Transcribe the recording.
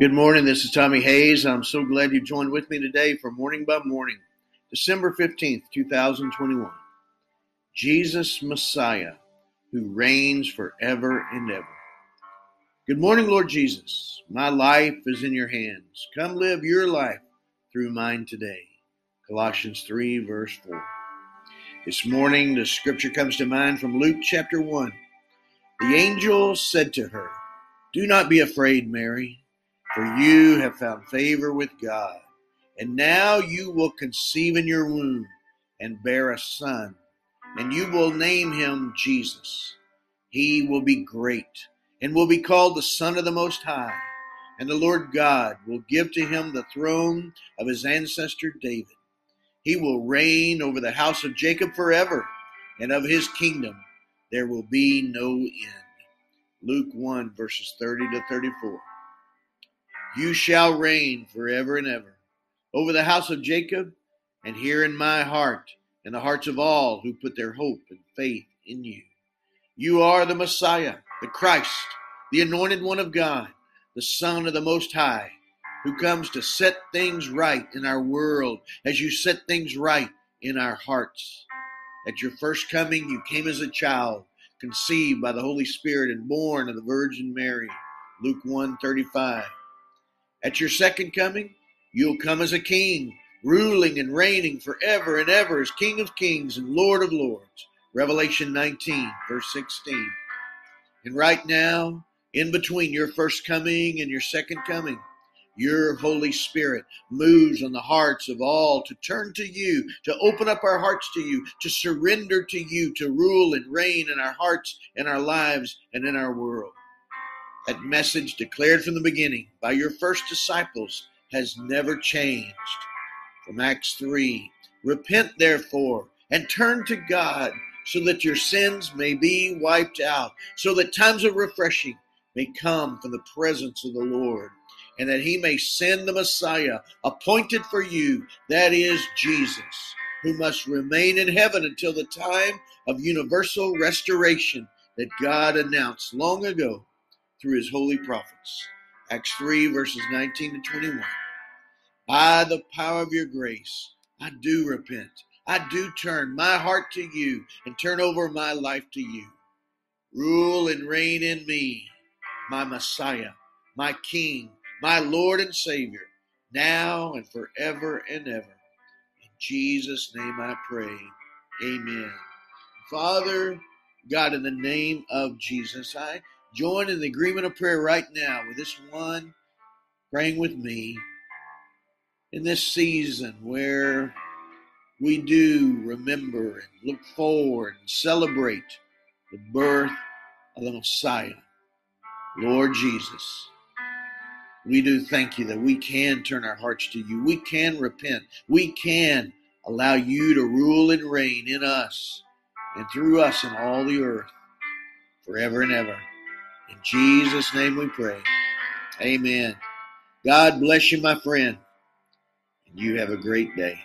Good morning. This is Tommy Hayes. I'm so glad you joined with me today for Morning by Morning, December 15th, 2021. Jesus Messiah, who reigns forever and ever. Good morning, Lord Jesus. My life is in your hands. Come live your life through mine today. Colossians 3, verse 4. This morning, the scripture comes to mind from Luke chapter 1. The angel said to her, Do not be afraid, Mary for you have found favor with God. And now you will conceive in your womb and bear a son, and you will name him Jesus. He will be great and will be called the Son of the Most High. And the Lord God will give to him the throne of his ancestor David. He will reign over the house of Jacob forever, and of his kingdom there will be no end. Luke 1, verses 30 to 34. You shall reign forever and ever over the house of Jacob, and here in my heart, and the hearts of all who put their hope and faith in you. You are the Messiah, the Christ, the anointed one of God, the Son of the Most High, who comes to set things right in our world as you set things right in our hearts. At your first coming, you came as a child, conceived by the Holy Spirit and born of the Virgin Mary. Luke 1 35. At your second coming, you'll come as a king, ruling and reigning forever and ever as King of kings and Lord of lords. Revelation 19, verse 16. And right now, in between your first coming and your second coming, your Holy Spirit moves on the hearts of all to turn to you, to open up our hearts to you, to surrender to you, to rule and reign in our hearts, in our lives, and in our world. That message declared from the beginning by your first disciples has never changed. From Acts 3 Repent, therefore, and turn to God so that your sins may be wiped out, so that times of refreshing may come from the presence of the Lord, and that he may send the Messiah appointed for you, that is Jesus, who must remain in heaven until the time of universal restoration that God announced long ago through his holy prophets. Acts 3, verses 19 to 21. By the power of your grace, I do repent. I do turn my heart to you and turn over my life to you. Rule and reign in me, my Messiah, my King, my Lord and Savior, now and forever and ever. In Jesus' name I pray. Amen. Father, God, in the name of Jesus, I join in the agreement of prayer right now with this one praying with me in this season where we do remember and look forward and celebrate the birth of the Messiah, Lord Jesus. We do thank you that we can turn our hearts to you. We can repent. We can allow you to rule and reign in us and through us in all the earth forever and ever. In Jesus' name we pray. Amen. God bless you, my friend. And you have a great day.